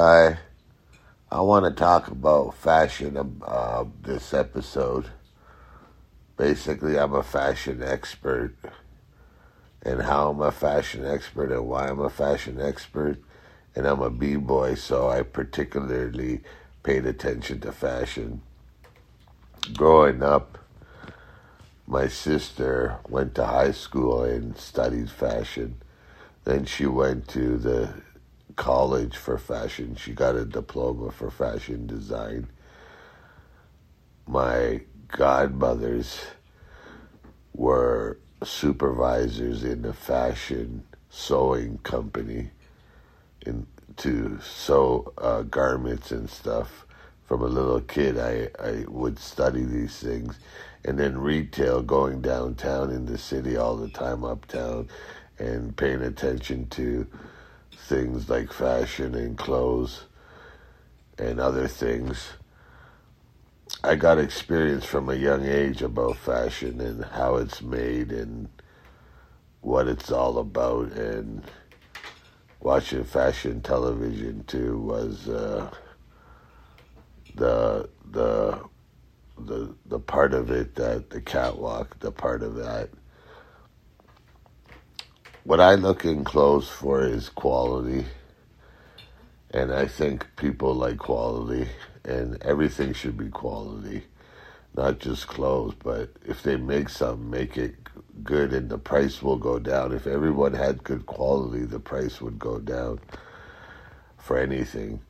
Hi. I want to talk about fashion uh, this episode. Basically, I'm a fashion expert. And how I'm a fashion expert and why I'm a fashion expert. And I'm a B boy, so I particularly paid attention to fashion. Growing up, my sister went to high school and studied fashion. Then she went to the college for fashion. She got a diploma for fashion design. My godmothers were supervisors in the fashion sewing company in to sew uh, garments and stuff. From a little kid, I, I would study these things. And then retail, going downtown in the city all the time, uptown, and paying attention to things like fashion and clothes and other things. I got experience from a young age about fashion and how it's made and what it's all about and watching fashion television too was uh, the the the the part of it that the catwalk the part of that what I look in clothes for is quality. And I think people like quality, and everything should be quality, not just clothes. But if they make something, make it good, and the price will go down. If everyone had good quality, the price would go down for anything.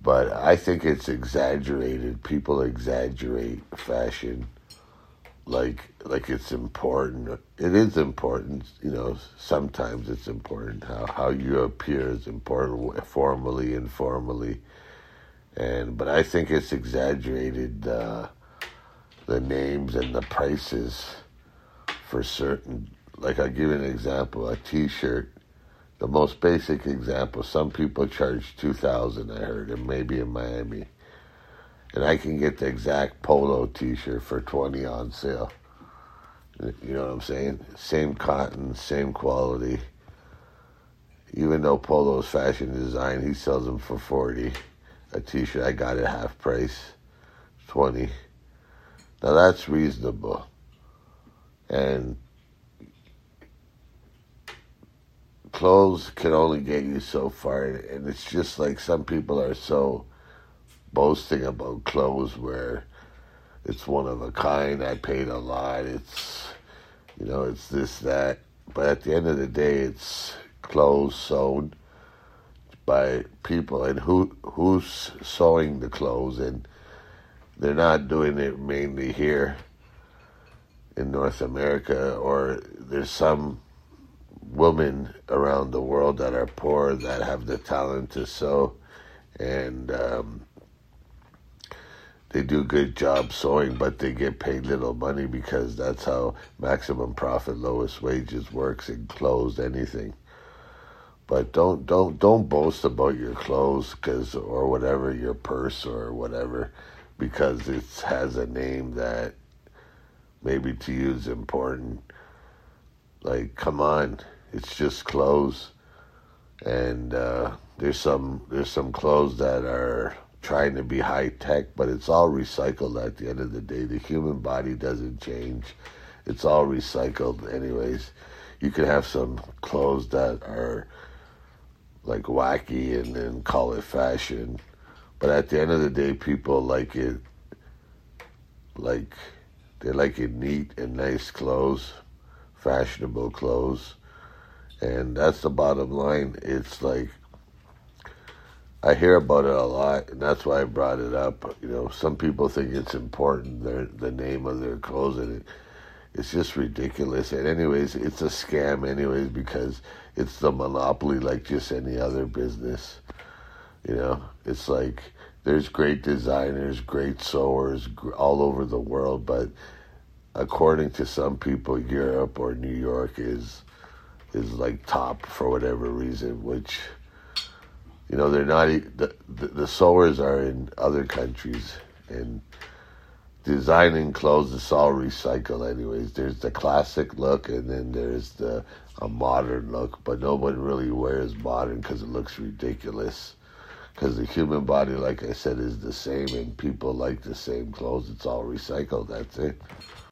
But I think it's exaggerated. People exaggerate fashion like like it's important. It is important, you know. Sometimes it's important how how you appear is important, formally, informally, and but I think it's exaggerated. Uh, the names and the prices for certain. Like I'll give you an example: a T-shirt. The most basic example. Some people charge two thousand. I heard, and maybe in Miami and I can get the exact polo T-shirt for twenty on sale. You know what I'm saying? Same cotton, same quality. Even though Polo's fashion design, he sells them for forty. A T-shirt I got at half price, twenty. Now that's reasonable, and clothes can only get you so far, and it's just like some people are so boasting about clothes where it's one of a kind. I paid a lot. It's you know, it's this that. But at the end of the day, it's clothes sewn by people, and who who's sewing the clothes, and they're not doing it mainly here in North America, or there's some women around the world that are poor that have the talent to sew, and um, they do good job sewing, but they get paid little money because that's how maximum profit, lowest wages works in clothes, anything. But don't don't don't boast about your clothes, cause or whatever your purse or whatever, because it has a name that maybe to you is important. Like, come on, it's just clothes, and uh, there's some there's some clothes that are trying to be high tech, but it's all recycled at the end of the day. The human body doesn't change. It's all recycled anyways. You can have some clothes that are like wacky and then call it fashion. But at the end of the day people like it like they like it neat and nice clothes, fashionable clothes. And that's the bottom line. It's like I hear about it a lot, and that's why I brought it up. You know, some people think it's important, their the name of their clothes, and it, it's just ridiculous. And anyways, it's a scam, anyways, because it's the monopoly like just any other business. You know, it's like there's great designers, great sewers all over the world, but according to some people, Europe or New York is is like top for whatever reason, which you know they're not the, the, sewers are in other countries and designing clothes is all recycled anyways there's the classic look and then there's the a modern look but no one really wears modern because it looks ridiculous Because the human body, like I said, is the same, and people like the same clothes. It's all recycled. That's it.